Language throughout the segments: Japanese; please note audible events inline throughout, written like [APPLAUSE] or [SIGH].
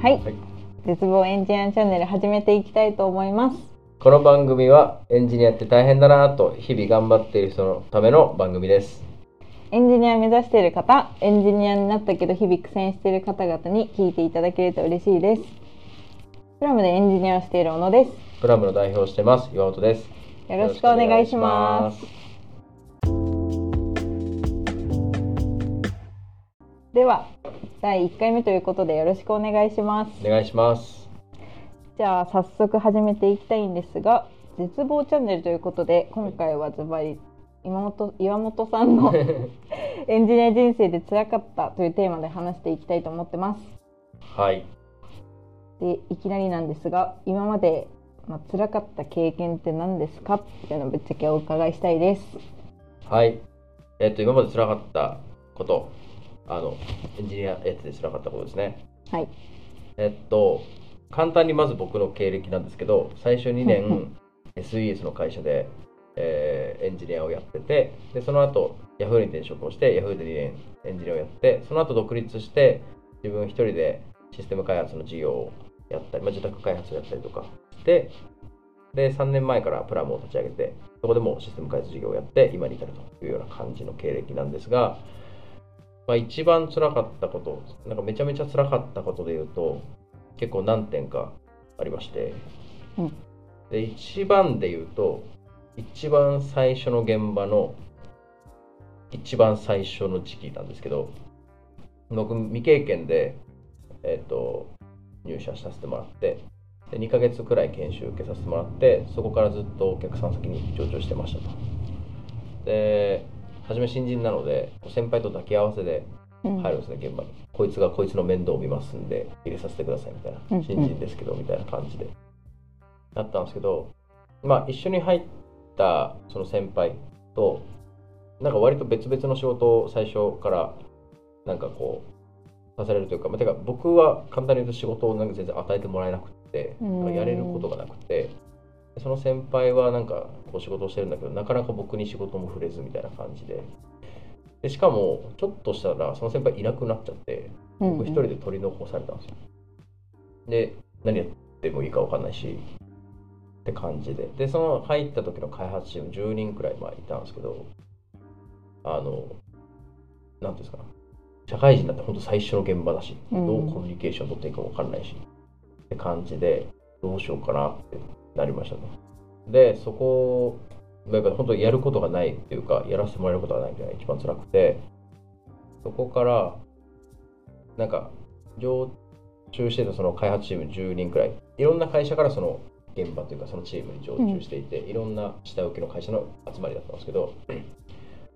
はい、絶望エンジニアチャンネル始めていきたいと思います。この番組はエンジニアって大変だなと日々頑張っている人のための番組です。エンジニア目指している方、エンジニアになったけど日々苦戦している方々に聞いていただけると嬉しいです。プラムでエンジニアをしている小野です。プラムの代表をしてます岩本です。よろしくお願いします。では、第1回目ということでよろしくお願いします。お願いします。じゃあ早速始めていきたいんですが絶望チャンネルということで今回はズバリ今本岩本さんの [LAUGHS] エンジニア人生で辛かったというテーマで話していきたいと思ってます。はい。でいきなりなんですが今まで、まあ辛かった経験って何ですか？っていうのをぶっちゃけお伺いしたいです。はい。えっと今まで辛かったこと、あのエンジニアやってて辛かったことですね。はい。えっと簡単にまず僕の経歴なんですけど、最初2うんう年 SES の会社で、えーエンジニアをやってて、でその後 Yahoo に転職をして Yahoo で2年エンジニアをやって、その後独立して自分一人でシステム開発の事業をやったり、まあ、自宅開発をやったりとかして、で3年前からプラムを立ち上げて、そこでもシステム開発事業をやって今に至るというような感じの経歴なんですが、まあ、一番辛かったこと、なんかめちゃめちゃ辛かったことで言うと、結構何点かありまして、うん。で一番で言うと一番最初の現場の一番最初の時期なんですけど僕未経験で、えっと入社させてもらってで2ヶ月くらい研修受けさせてもらってそこからずっとお客さん先に上場してましたと。で初め新人なので先輩と抱き合わせでうん入るんですね、現場に。こいつがこいつの面倒を見ますんで、入れさせてくださいみたいなうんうん。新人ですけど、みたいな感じで。なったんですけど、まあ、一緒に入ったその先輩と、なんか割と別々の仕事を最初から、なんかこう、させられるというか、まあ、てか僕は簡単に言うと仕事をなんか全然与えてもらえなくて、やれることがなくて、でその先輩はなんかこう仕事をしてるんだけど、なかなか僕に仕事も触れずみたいな感じで、でしかもちょっとしたらその先輩いなくなっちゃってうんうん。僕一人で取り残されたんですよ、で何やってもいいか分かんないしって感じで。でその入った時の開発チーム10人くらいまあいたんですけどあの何ていうんですか社会人になって本当最初の現場だし、うん。どうコミュニケーション取っていいかも分かんないしって感じでどうしようかなってなりましたねでそこだから本当にやることがないっていうかやらせてもらえることがないっていうのが一番辛くてそこからなんか常駐してたその開発チーム10人くらい。いろんな会社からその現場というかそのチームに常駐していて、いろんな下請けの会社の集まりだったんですけど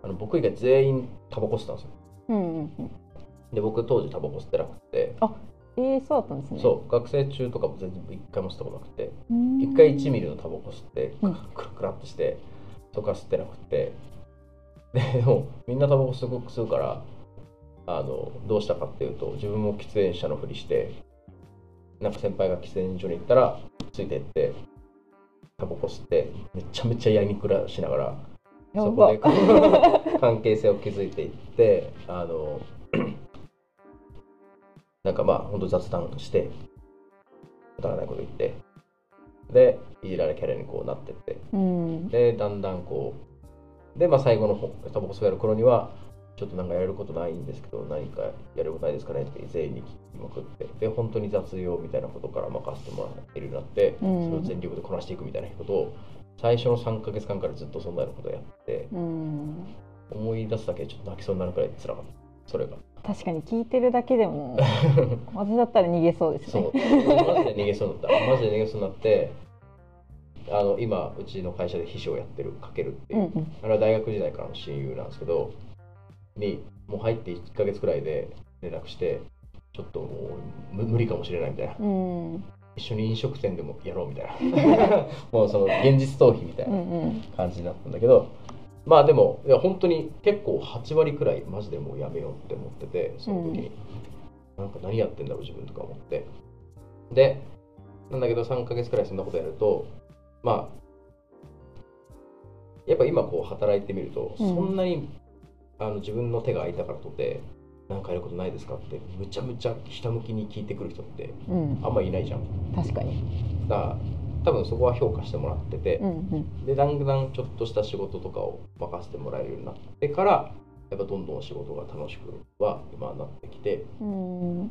あの僕以外全員タバコ吸ったんですよ。うんうんうん。で僕当時タバコ吸ってなくてえー、そうだったんですね。そう学生中とかも全然一回も吸ったことなくてうん。一回1ミリのタバコ吸ってうんクラクラってしてとか吸ってなくてでもみんなタバコすごく吸うからあのどうしたかっていうと自分も喫煙者のふりしてなんか先輩が喫煙所に行ったらついてってタバコ吸ってめちゃめちゃやりにくらしながらそこで [LAUGHS] 関係性を築いていってあのなんかまあ本当雑談してくだらないこと言ってでいじられキャラにこうなってってうん。でだんだんこうでまあ最後の方タバコ吸うやる頃にはちょっとなんかやれることないんですけど何かやれることないですかねって全員に聞きまくってで本当に雑用みたいなことから任せてもらえるようになって、うんそれを全力でこなしていくみたいなことを最初の3ヶ月間からずっとそんなようなことをやってうん。思い出すだけでちょっと泣きそうになるくらい辛かったそれが確かに聞いてるだけでも [LAUGHS] 私だったら逃げそうですそうね。マジで逃げそうになったマジで逃げそうになってあの今うちの会社で秘書をやってるかけるっていうう、んうん。あれは大学時代からの親友なんですけどにもう入って1ヶ月くらいで連絡してちょっともう無無理かもしれないみたいなうん。一緒に飲食店でもやろうみたいな [LAUGHS] もうその現実逃避みたいうんなうん。感じになったんだけどまあでもいや本当に結構8割くらいマジでもうやめようって思っててその時に、なんか何やってんだろう自分とか思って。でなんだけど3ヶ月くらいそんなことやるとまあやっぱ今こう働いてみると、うん。そんなにあの自分の手が空いたからとてなんかやることないですかってむちゃむちゃひたむきに聞いてくる人ってうん。あんまいないじゃん。確かに。だから多分そこは評価してもらってて、うんうん。でだんだんちょっとした仕事とかを任せてもらえるようになってからやっぱどんどん仕事が楽しくは今はなってきてうん。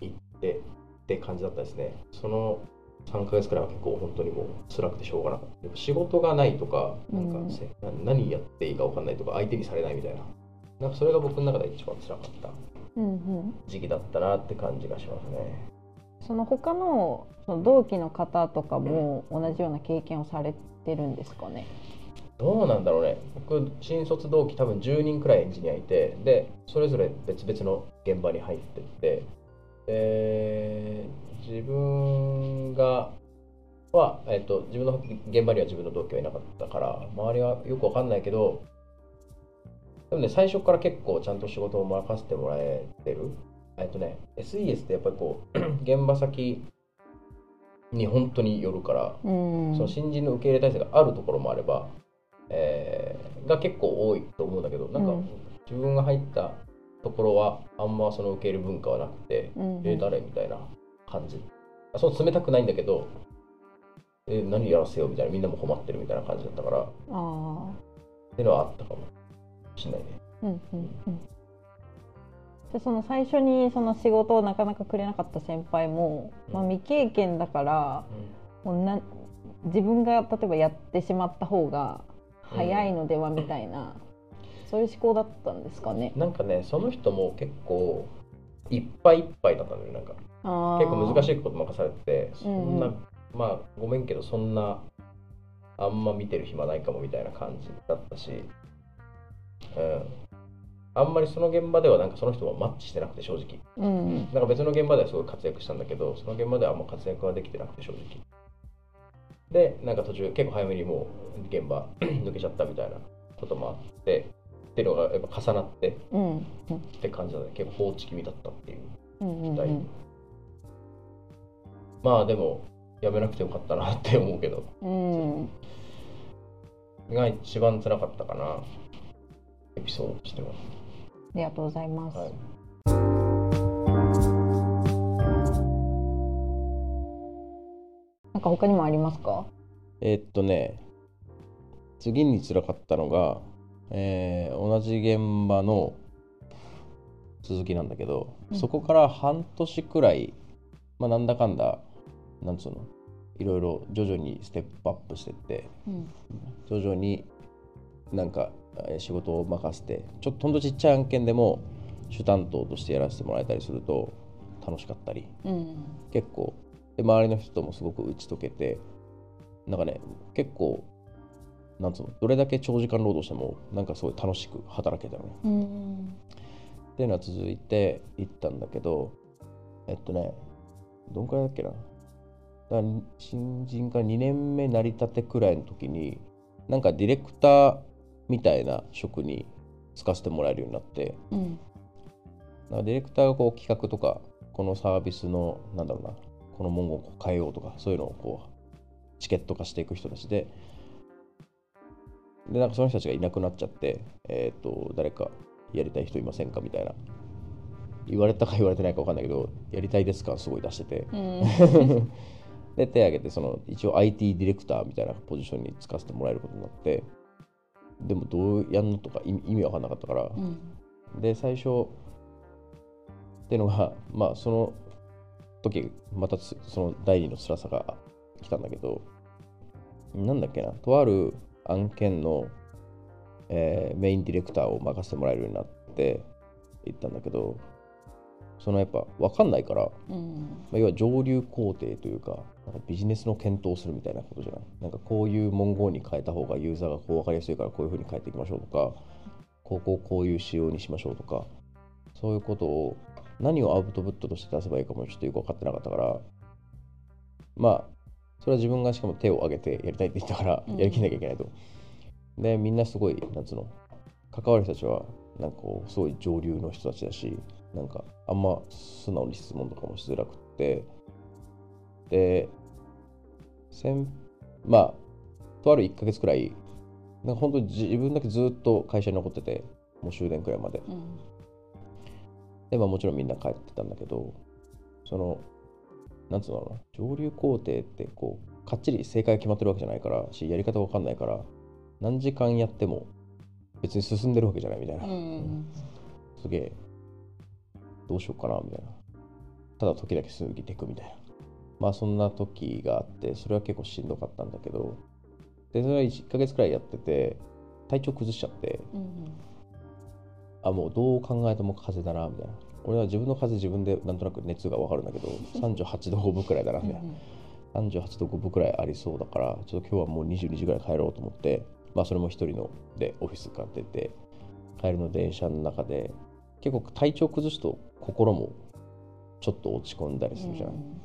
いってって感じだったですね。その3ヶ月くらいは結構本当にもう辛くてしょうがなかった。やっぱ仕事がないとかなんかせ、な何やっていいか分かんないとか相手にされないみたいな。なんかそれが僕の中で一番辛かった時期だったなって感じがしますねその他のその同期の方とかも同じような経験をされてるんですかね？どうなんだろうね。僕新卒同期多分10人くらいエンジニアいてでそれぞれ別々の現場に入ってってで自分がは、えっと、自分の現場には自分の同期はいなかったから周りはよくわかんないけどでもね最初から結構ちゃんと仕事を任せてもらえてるえっとね SES ってやっぱりこう [CLEARS THROAT] 現場先に本当によるからうん。その新人の受け入れ体制があるところもあれば、えーが結構多いと思うんだけどなんかうん。自分が入ったところはあんまその受け入れ文化はなくて、うんえー誰みたいな感じ。あそう冷たくないんだけど、えー何やらせようみたいなみんなも困ってるみたいな感じだったからっああていうのはあったかもしれないね。うんうんうんでその最初にその仕事をなかなかくれなかった先輩も、まあ、未経験だからもうな自分が例えばやってしまった方が早いのではみたいな、そういう思考だったんですかね。なんかねその人も結構いっぱいいっぱいだったのよなんか。結構難しい。いこと任されててそんな、うん。まあごめんけどそんなあんま見てる暇ないかもみたいな感じだったし、うん、あんまりその現場ではなんかその人もマッチしてなくて正直。うんなんか別の現場ではすごい活躍したんだけどその現場ではあんま活躍はできてなくて正直。でなんか途中結構早めにもう現場抜けちゃったみたいなこともあってっていうのがやっぱ重なってうん。って感じだね。結構放置気味だったっていううんうん時代、まあでもやめなくてよかったなって思うけど。うん。うんが一番辛かったかな。エピソードとしては、ありがとうございます。はい、なんか他にもありますか？えーっとね次に辛かったのが、えー同じ現場の続きなんだけど、うんそこから半年くらい、まあ、なんだかんだなんつうのいろいろ徐々にステップアップしてってうん徐々になんかえー仕事を任せてちょっとほんとちっちゃい案件でも主担当としてやらせてもらえたりすると楽しかったり。うん。結構。で周りの人ともすごく打ち解けてなんかね結構なんつうのどれだけ長時間労働してもなんかすごい楽しく働けたのね。うん。っていうのは続いていったんだけどえっとねどんくらいだっけな。だ新人から2年目成り立てくらいの時になんかディレクターみたいな職に就かせてもらえるようになって。うん。なんかディレクターがこう企画とかこのサービスのなんだろうなこの文言を変えようとかそういうのをこうチケット化していく人たちで。でなんかその人たちがいなくなっちゃってえっ、と誰かやりたい人いませんかみたいな。言われたか言われてないか分かんないけどやりたいですかすごい出してて。うん。[LAUGHS] で手挙げてその一応 IT ディレクターみたいなポジションに就かせてもらえることになってでもどうやんのとか意味意味わかんなかったから、うん。で最初っていうのがまあその時またつその第二の辛さが来たんだけどなんだっけなとある案件の、えーメインディレクターを任せてもらえるようになって行ったんだけどそのやっぱ分かんないから、うん。まあ、要は上流工程というかなんかビジネスの検討をするみたいなことじゃないなんかこういう文言に変えた方がユーザーがこう分かりやすいからこういうふうに変えていきましょうとかここをこういう仕様にしましょうとかそういうことを何をアウトプットとして出せばいいかもちょっとよく分かってなかったからまあそれは自分がしかも手を挙げてやりたいって言ったからうん。やりきんなきゃいけないと、でみんなすごいなんつうの関わる人たちはなんかこうすごい上流の人たちだしなんかあんま素直に質問とかもしづらくってで先まあとある1ヶ月くらいなんか本当に自分だけずっと会社に残っててもう終電くらいまで。うん。で、まあ、もちろんみんな帰ってたんだけどそのなんつうのかな上流工程ってこうかっちり正解が決まってるわけじゃないからしやり方わかんないから何時間やっても別に進んでるわけじゃないみたいな、うんすげえどうしようかなみたいな。ただ時だけ過ぎていくみたいなまあそんな時があってそれは結構しんどかったんだけどでそれは1ヶ月くらいやってて体調崩しちゃってうんあもうどう考えても風邪だなみたいな。俺は自分の風邪自分でなんとなく熱が分かるんだけど38度5分くらいだなみたいな。38度5分くらいありそうだからちょっと今日はもう22時ぐらい帰ろうと思ってまあそれも一人のでオフィスから出て帰りの電車の中で結構体調崩すと心もちょっと落ち込んだりするじゃん、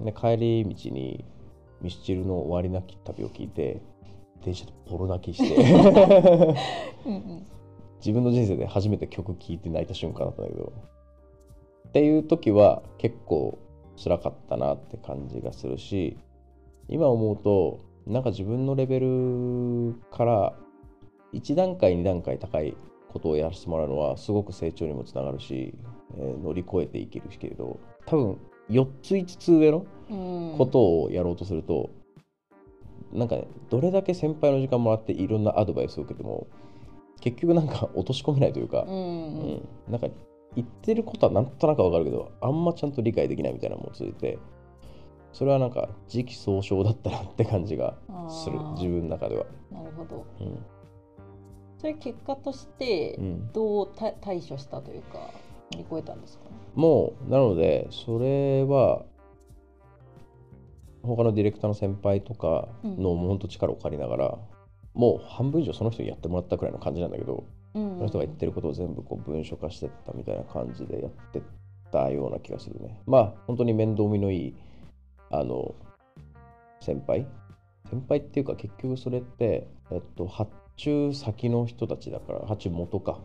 で帰り道にミスチルの終わりなき旅を聞いて電車でボロ泣きして。うんうん。自分の人生で初めて曲聴いて泣いた瞬間だったんだけど。っていう時は結構辛かったなって感じがするし今思うとなんか自分のレベルから1段階2段階高いことをやらせてもらうのはすごく成長にもつながるし、えー乗り越えていけるしけれど多分4つ5つ上のうん。ことをやろうとすると、なんかねどれだけ先輩の時間もらっていろんなアドバイスを受けても結局なんか落とし込めないというか、うん。うん。うんなんか言ってることはなんとなくわかるけどあんまちゃんと理解できないみたいなのも続いてそれはなんか時期尚早だったなって感じがする自分の中では。なるほど。うん。それ結果としてうん。どうた対処したというか？乗り越えたんですか？ねもうなのでそれは他のディレクターの先輩とかのもうほんと力を借りながら、もう半分以上その人にやってもらったくらいの感じなんだけど、うんその人が言ってることを全部こう文書化してったみたいな感じでやってったような気がするね。まあ本当に面倒見のいいあの先輩。先輩っていうか結局それって、えっと、発注先の人たちだから発注元か。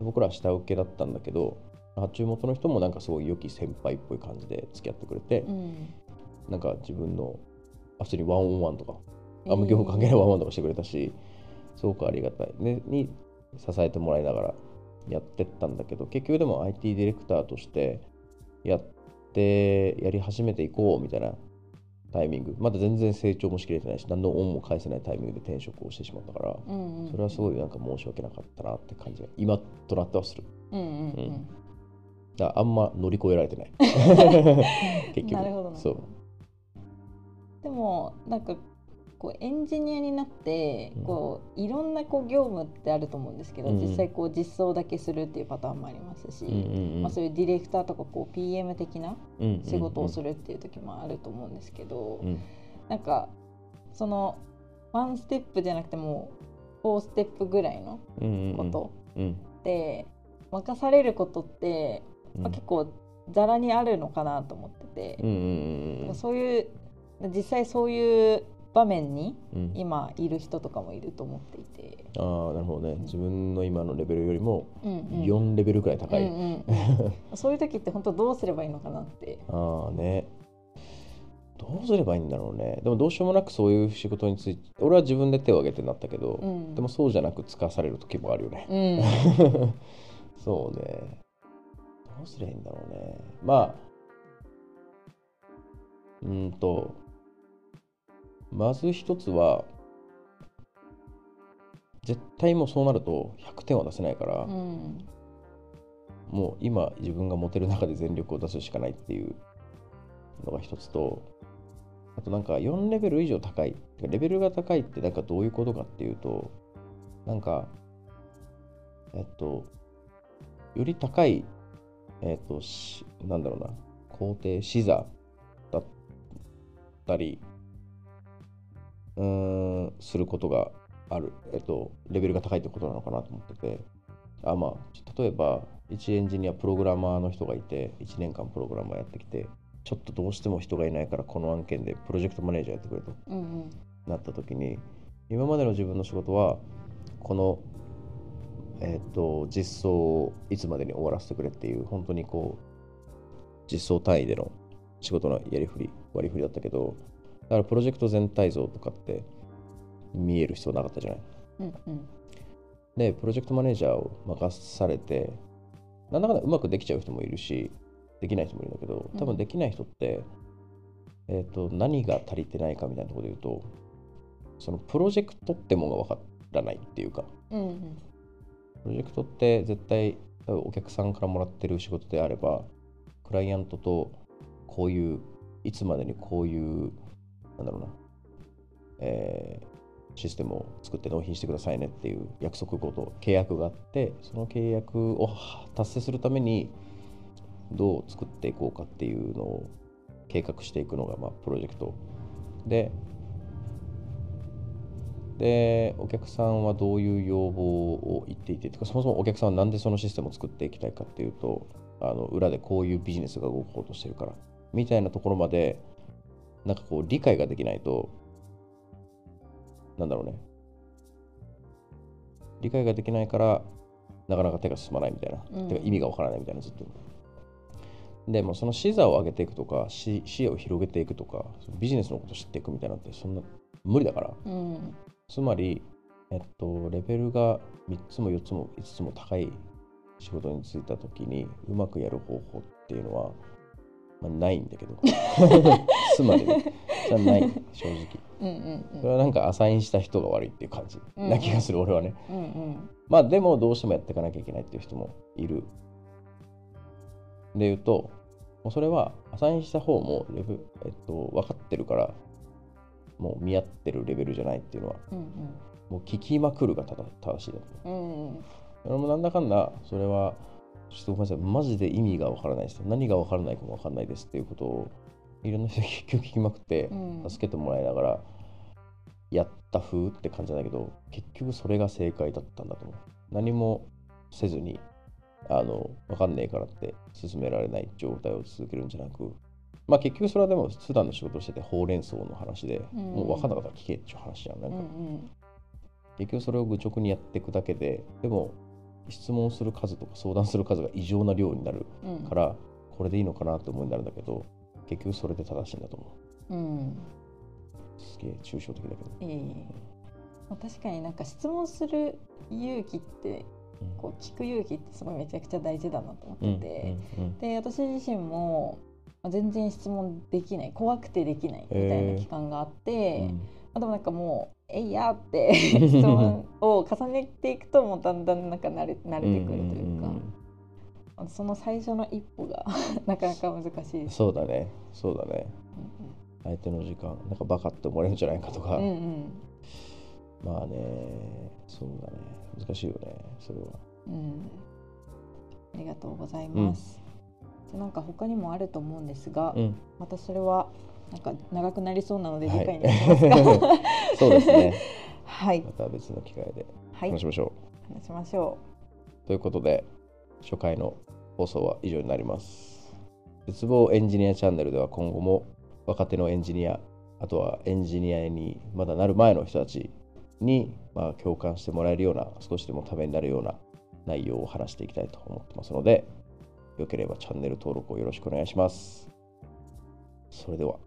僕らは下請けだったんだけど発注元の人もなんかすごい良き先輩っぽい感じで付き合ってくれて、うん。なんか自分のあ普通にワンオンワンとかえーあ無業関係ないワンワンとかしてくれたし、すごくありがたい、ね、に支えてもらいながらやってったんだけど結局でも IT ディレクターとしてやってやり始めていこうみたいなタイミング。まだ全然成長もしきれてないし何の恩も返せないタイミングで転職をしてしまったからうんうん。それはすごいなんか申し訳なかったなって感じが今となってはする。うんうんうん。うんだあんま乗り越えられてない。[LAUGHS] 結局。なるほどな。そう。でもなんかこうエンジニアになってうん。こういろんなこう業務ってあると思うんですけど、うん。実際こう実装だけするっていうパターンもありますし、うんうんうん。まあ、そういうディレクターとかこう PM 的な仕事をするっていう時もあると思うんですけど、うん。なんかそのワンステップじゃなくても4ステップぐらいのことうん。で任されることって、うんまあ、結構ざらにあるのかなと思ってて。うん、うんうんうん。そういう実際そういう場面にうん。今いる人とかもいると思っていて、ああなるほどね。自分の今のレベルよりもうんうん。4レベルくらい高い、うんうんうん。[LAUGHS] そういう時って本当どうすればいいのかなって。ああね。どうすればいいんだろうね。でもどうしようもなくそういう仕事について俺は自分で手を挙げてなったけど、うん。でもそうじゃなくつかされる時もあるよね、うん。[LAUGHS] そうねどうすりゃいいんだろうね。まあうーんとまず一つは絶対もうそうなると100点は出せないから、うん。もう今自分が持てる中で全力を出すしかないっていうのが一つとあとなんか4レベル以上高いレベルが高いってなんかどういうことかっていうとなんかえっとより高いえっとしなんだろうな。工程視座だったりうーんすることがある。えっとレベルが高いってことなのかなと思ってて。あまあ例えば1エンジニアプログラマーの人がいて1年間プログラマーやってきてちょっとどうしても人がいないからこの案件でプロジェクトマネージャーやってくれとうんうん。なった時に今までの自分の仕事はこのえっ、と実装をいつまでに終わらせてくれっていう本当にこう実装単位での仕事のやり振り割り振りだったけどだからプロジェクト全体像とかって見える必要なかったじゃない？うんうん。でプロジェクトマネージャーを任されてなんだかんだうまくできちゃう人もいるしできない人もいるんだけど多分できない人って、えー、と何が足りてないかみたいなところで言うとそのプロジェクトってものが分からないっていうか。うんうんプロジェクトって絶対お客さんからもらってる仕事であればクライアントとこういういつまでにこういうなんだろうな、えーシステムを作って納品してくださいねっていう約束事契約があってその契約を達成するためにどう作っていこうかっていうのを計画していくのが、まあ、プロジェクトででお客さんはどういう要望を言っていててかそもそもお客さんはなんでそのシステムを作っていきたいかっていうとあの裏でこういうビジネスが動こうとしてるからみたいなところまでなんかこう理解ができないとなんだろうね。理解ができないからなかなか手が進まないみたいな、うん。てか意味がわからないみたいなずっと。でもその視座を上げていくとか視視野を広げていくとかビジネスのことを知っていくみたいなのってそんな無理だから。うんつまり、えっと、レベルが3つも4つも5つも高い仕事に就いたときにうまくやる方法っていうのは、まあ、ないんだけど。[LAUGHS] つまりねじゃない正直。うんうんそれはなんかアサインした人が悪いっていう感じ。な気がする俺はね。うんうん。まあでもどうしてもやっていかなきゃいけないっていう人もいる。で言うともうそれはアサインした方もえっと、分かってるからもう見合ってるレベルじゃないっていうのはうんもう聞きまくるが正正しいだとう。んうん。俺もなんだかんだそれはちょっとごめんなさいマジで意味がわからないです。何がわからないかもわかんないですっていうことをいろんな人に結局聞きまくってうん。助けてもらいながらやった風って感じだけど結局それが正解だったんだと思う。何もせずにあのわかんねえからって進められない状態を続けるんじゃなくまあ結局それはでも普段の仕事をしててほうれん草の話で、うん。もう分かんなかったら聞けっていう話じゃん。なんか、うんうん。結局それを愚直にやっていくだけででも質問する数とか相談する数が異常な量になるうん。からこれでいいのかなって思いになるんだけど結局それで正しいんだと思う。うん。すげえ抽象的だけど、いえい。えまあ確かになんか質問する勇気ってうん。こう聞く勇気ってすごいめちゃくちゃ大事だなと思うんってて、うんうんで私自身もまあ全然質問できない怖くてできないみたいな期間があって、うん。あでもなんかもう「えいや」って [LAUGHS] 質問を重ねていくともうだんだんなんか慣れ慣れてくるというか、んんあのその最初の一歩が [LAUGHS] なかなか難しいうんです。そうだね。そうだね。相手の時間なんかバカって思われるんじゃないかとか、うんうん。まあねそうだね。難しいよねそれは。うん、ありがとうございます。なんか他にもあると思うんですが、うん。またそれはなんか長くなりそうなのではい次回にしますか？[LAUGHS] そうですね。[LAUGHS] はい。また別の機会ではい。話しましょう、話しましょということで初回の放送は以上になります。絶望エンジニアチャンネルでは今後も若手のエンジニアあとはエンジニアにまだなる前の人たちに、まあ、共感してもらえるような少しでもためになるような内容を話していきたいと思ってますので良ければチャンネル登録をよろしくお願いします。それでは。